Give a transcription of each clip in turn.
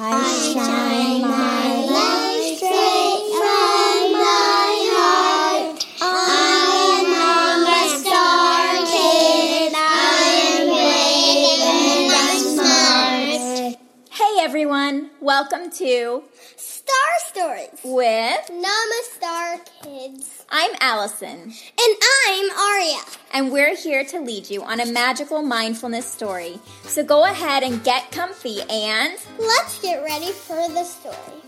I shine my light straight from my heart. I am a star kid. I am brave and I'm smart. Hey everyone, welcome to Star Stories. with Namastar Kids. I'm Allison, And I'm Aria. and we're here to lead you on a magical mindfulness story. So go ahead and get comfy and Let's get ready for the story.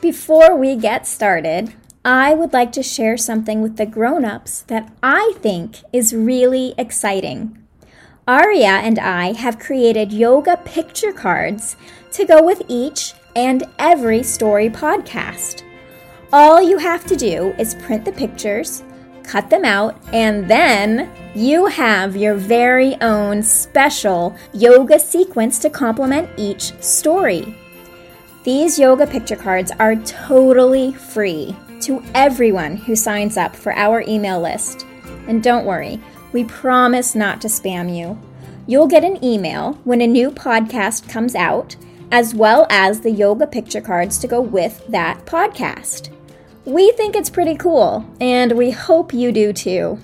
Before we get started, I would like to share something with the grown-ups that I think is really exciting. Aria and I have created yoga picture cards to go with each and every story podcast. All you have to do is print the pictures, cut them out, and then you have your very own special yoga sequence to complement each story. These yoga picture cards are totally free to everyone who signs up for our email list. And don't worry, we promise not to spam you. You'll get an email when a new podcast comes out, as well as the yoga picture cards to go with that podcast. We think it's pretty cool, and we hope you do too.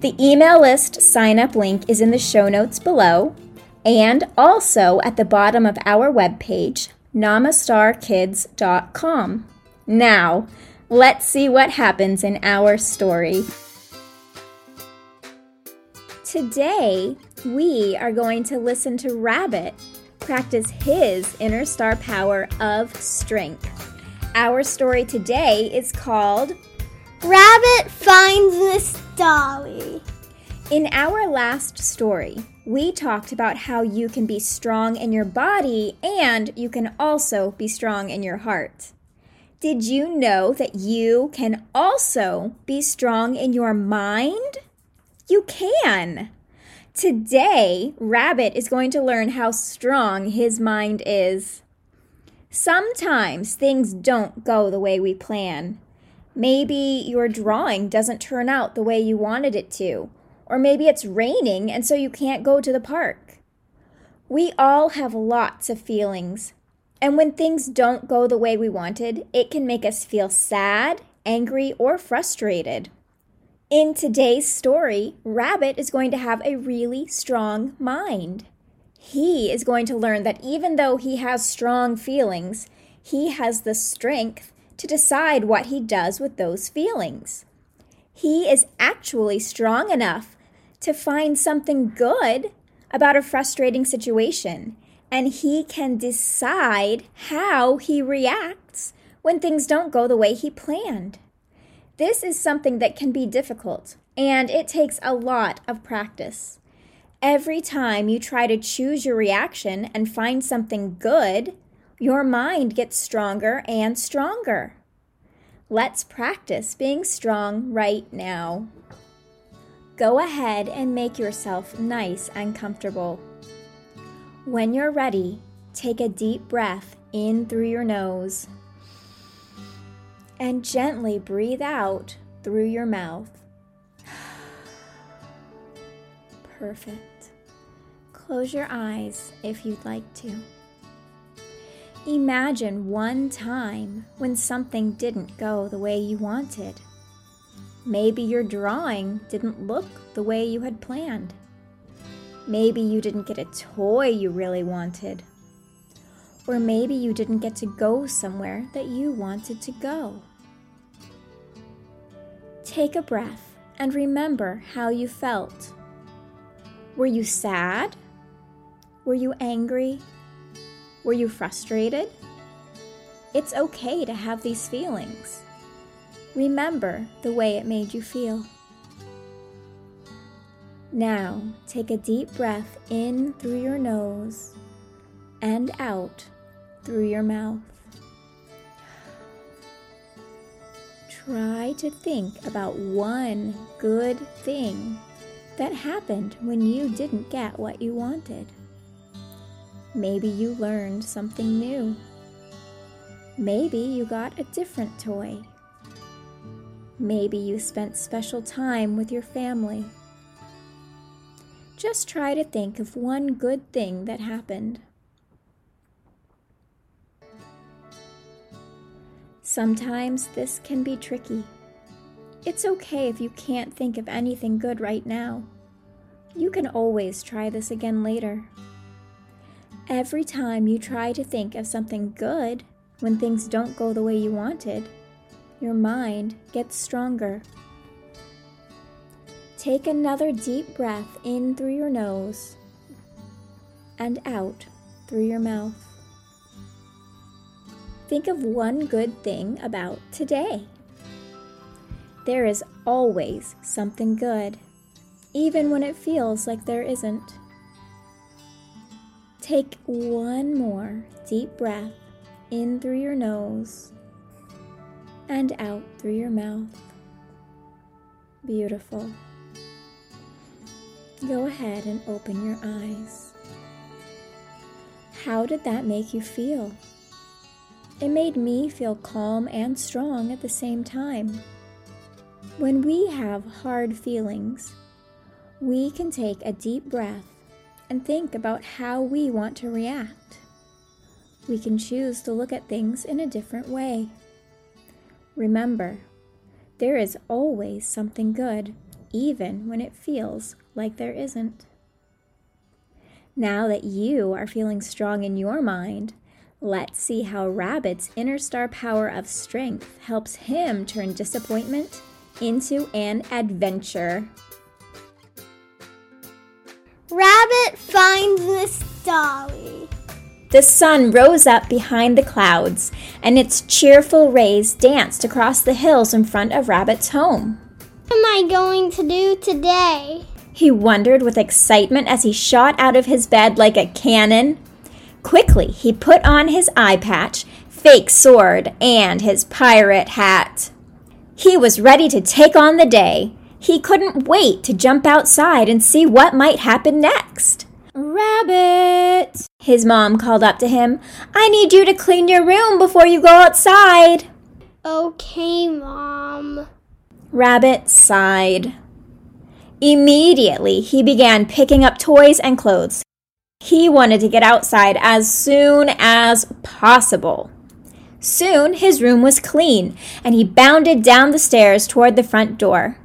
The email list sign up link is in the show notes below and also at the bottom of our webpage, namastarkids.com. Now, let's see what happens in our story. Today, we are going to listen to Rabbit practice his inner star power of strength. Our story today is called Rabbit finds Miss Dolly. In our last story, we talked about how you can be strong in your body and you can also be strong in your heart. Did you know that you can also be strong in your mind? You can. Today, Rabbit is going to learn how strong his mind is. Sometimes things don't go the way we plan. Maybe your drawing doesn't turn out the way you wanted it to, or maybe it's raining and so you can't go to the park. We all have lots of feelings, and when things don't go the way we wanted, it can make us feel sad, angry, or frustrated. In today's story, Rabbit is going to have a really strong mind. He is going to learn that even though he has strong feelings, he has the strength to decide what he does with those feelings. He is actually strong enough to find something good about a frustrating situation, and he can decide how he reacts when things don't go the way he planned. This is something that can be difficult, and it takes a lot of practice. Every time you try to choose your reaction and find something good, your mind gets stronger and stronger. Let's practice being strong right now. Go ahead and make yourself nice and comfortable. When you're ready, take a deep breath in through your nose and gently breathe out through your mouth. Perfect. Close your eyes if you'd like to. Imagine one time when something didn't go the way you wanted. Maybe your drawing didn't look the way you had planned. Maybe you didn't get a toy you really wanted. Or maybe you didn't get to go somewhere that you wanted to go. Take a breath and remember how you felt. Were you sad? Were you angry? Were you frustrated? It's okay to have these feelings. Remember the way it made you feel. Now, take a deep breath in through your nose and out through your mouth. Try to think about one good thing that happened when you didn't get what you wanted. Maybe you learned something new. Maybe you got a different toy. Maybe you spent special time with your family. Just try to think of one good thing that happened. Sometimes this can be tricky. It's okay if you can't think of anything good right now. You can always try this again later. Every time you try to think of something good when things don't go the way you wanted, your mind gets stronger. Take another deep breath in through your nose and out through your mouth. Think of one good thing about today. There is always something good, even when it feels like there isn't. Take one more deep breath in through your nose and out through your mouth. Beautiful. Go ahead and open your eyes. How did that make you feel? It made me feel calm and strong at the same time. When we have hard feelings, we can take a deep breath and think about how we want to react. We can choose to look at things in a different way. Remember, there is always something good, even when it feels like there isn't. Now that you are feeling strong in your mind, let's see how Rabbit's inner star power of strength helps him turn disappointment into an adventure. Rabbit finds Miss Dolly. The sun rose up behind the clouds, and its cheerful rays danced across the hills in front of Rabbit's home. What am I going to do today? He wondered with excitement as he shot out of his bed like a cannon. Quickly, he put on his eye patch, fake sword, and his pirate hat. He was ready to take on the day. He couldn't wait to jump outside and see what might happen next. Rabbit, his mom called up to him, I need you to clean your room before you go outside. Okay, Mom. Rabbit sighed. Immediately, he began picking up toys and clothes. He wanted to get outside as soon as possible. Soon his room was clean, and he bounded down the stairs toward the front door.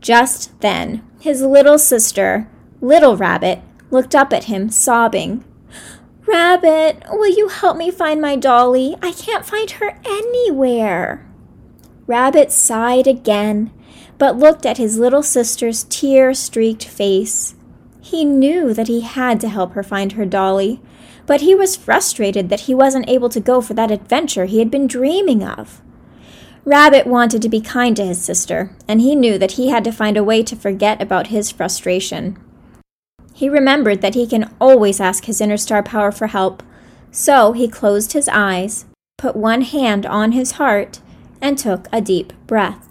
Just then, his little sister, Little Rabbit, looked up at him, sobbing. Rabbit, will you help me find my dolly? I can't find her anywhere. Rabbit sighed again but looked at his little sister's tear streaked face. He knew that he had to help her find her dolly, but he was frustrated that he wasn't able to go for that adventure he had been dreaming of. Rabbit wanted to be kind to his sister, and he knew that he had to find a way to forget about his frustration. He remembered that he can always ask his inner star power for help, so he closed his eyes, put one hand on his heart, and took a deep breath.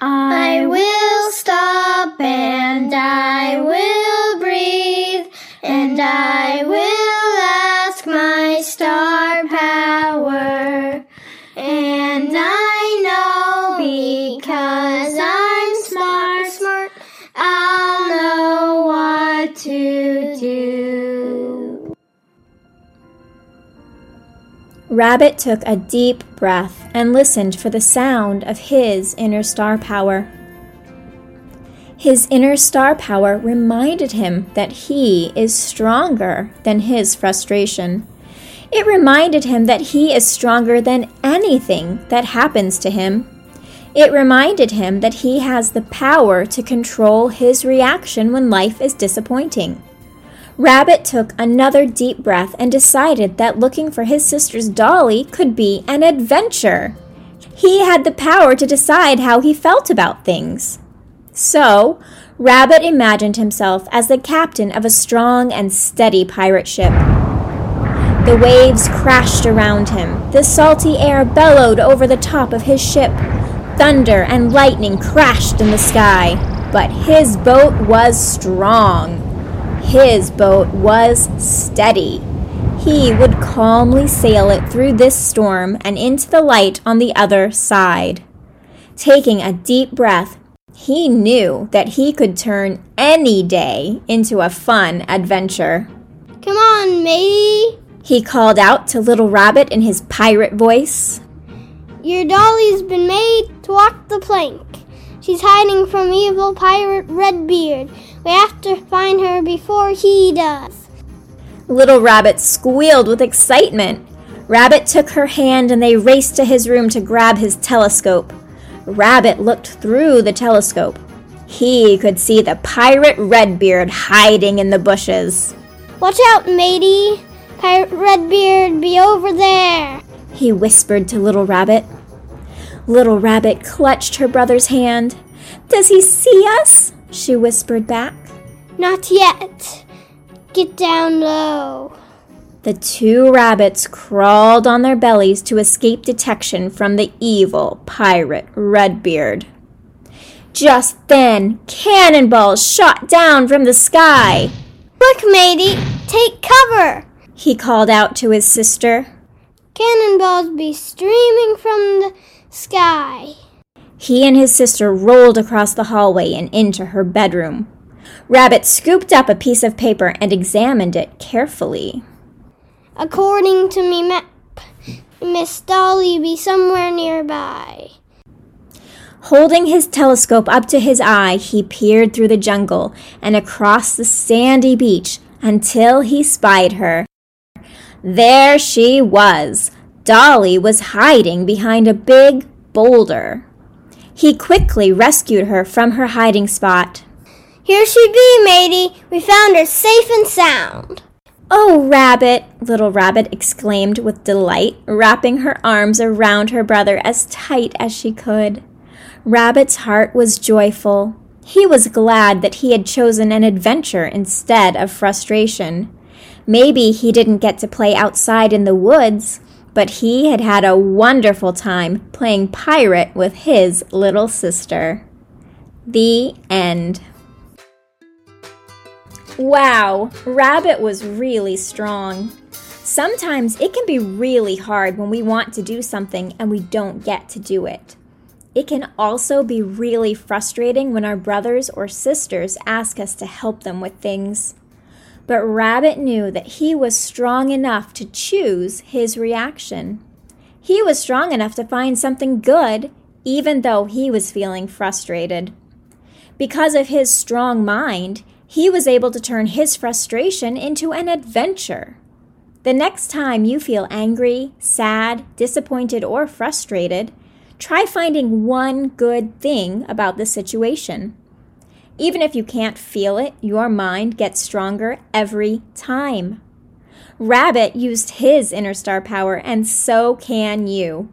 I will stop and I will breathe and I will Rabbit took a deep breath and listened for the sound of his inner star power. His inner star power reminded him that he is stronger than his frustration. It reminded him that he is stronger than anything that happens to him. It reminded him that he has the power to control his reaction when life is disappointing. Rabbit took another deep breath and decided that looking for his sister's dolly could be an adventure. He had the power to decide how he felt about things. So, Rabbit imagined himself as the captain of a strong and steady pirate ship. The waves crashed around him. The salty air bellowed over the top of his ship. Thunder and lightning crashed in the sky. But his boat was strong. His boat was steady. He would calmly sail it through this storm and into the light on the other side. Taking a deep breath, he knew that he could turn any day into a fun adventure. Come on, matey. He called out to Little Rabbit in his pirate voice. Your dolly's been made to walk the plank. She's hiding from evil pirate Redbeard. We have to find her before he does. Little Rabbit squealed with excitement. Rabbit took her hand and they raced to his room to grab his telescope. Rabbit looked through the telescope. He could see the pirate Redbeard hiding in the bushes. Watch out, matey! Pirate Redbeard be over there! He whispered to Little Rabbit. Little Rabbit clutched her brother's hand. Does he see us? She whispered back. Not yet. Get down low. The two rabbits crawled on their bellies to escape detection from the evil pirate Redbeard. Just then, cannonballs shot down from the sky. Look, matey, take cover, he called out to his sister. Cannonballs be streaming from the sky. He and his sister rolled across the hallway and into her bedroom. Rabbit scooped up a piece of paper and examined it carefully. According to me map, Miss Dolly be somewhere nearby. Holding his telescope up to his eye, he peered through the jungle and across the sandy beach until he spied her. There she was. Dolly was hiding behind a big boulder. He quickly rescued her from her hiding spot. Here she be, matey. We found her safe and sound. Oh, Rabbit, little Rabbit exclaimed with delight, wrapping her arms around her brother as tight as she could. Rabbit's heart was joyful. He was glad that he had chosen an adventure instead of frustration. Maybe he didn't get to play outside in the woods, but he had had a wonderful time playing pirate with his little sister. The end. Wow, Rabbit was really strong. Sometimes it can be really hard when we want to do something and we don't get to do it. It can also be really frustrating when our brothers or sisters ask us to help them with things. But Rabbit knew that he was strong enough to choose his reaction. He was strong enough to find something good, even though he was feeling frustrated. Because of his strong mind, he was able to turn his frustration into an adventure. The next time you feel angry, sad, disappointed, or frustrated, try finding one good thing about the situation. Even if you can't feel it, your mind gets stronger every time. Rabbit used his inner star power, and so can you.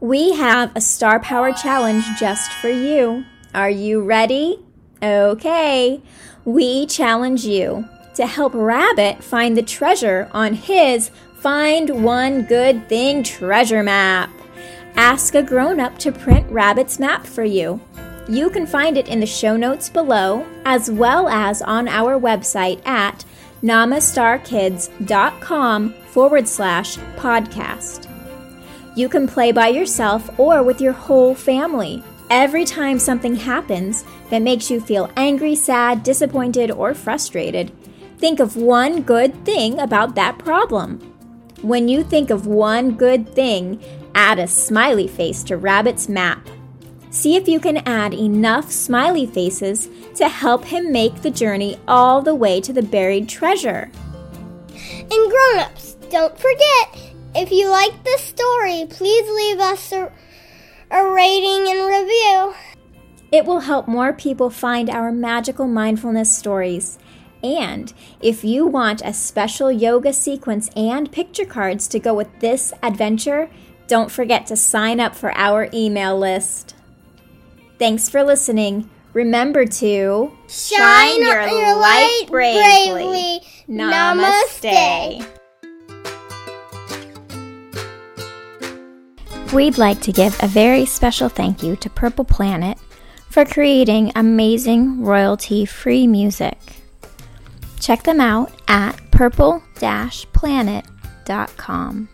We have a star power challenge just for you. Are you ready? Okay. We challenge you to help Rabbit find the treasure on his Find One Good Thing treasure map. Ask a grown up to print Rabbit's map for you. You can find it in the show notes below, as well as on our website at namastarkids.com forward slash podcast. You can play by yourself or with your whole family. Every time something happens that makes you feel angry, sad, disappointed, or frustrated, think of one good thing about that problem. When you think of one good thing, add a smiley face to Rabbit's map. See if you can add enough smiley faces to help him make the journey all the way to the buried treasure. And grown-ups, don't forget, if you like this story, please leave us a, a rating and review. It will help more people find our magical mindfulness stories. And if you want a special yoga sequence and picture cards to go with this adventure, don't forget to sign up for our email list. Thanks for listening. Remember to shine, your, your, light bravely. bravely. Namaste. We'd like to give a very special thank you to Purple Planet for creating amazing royalty free music. Check them out at purple planet.com.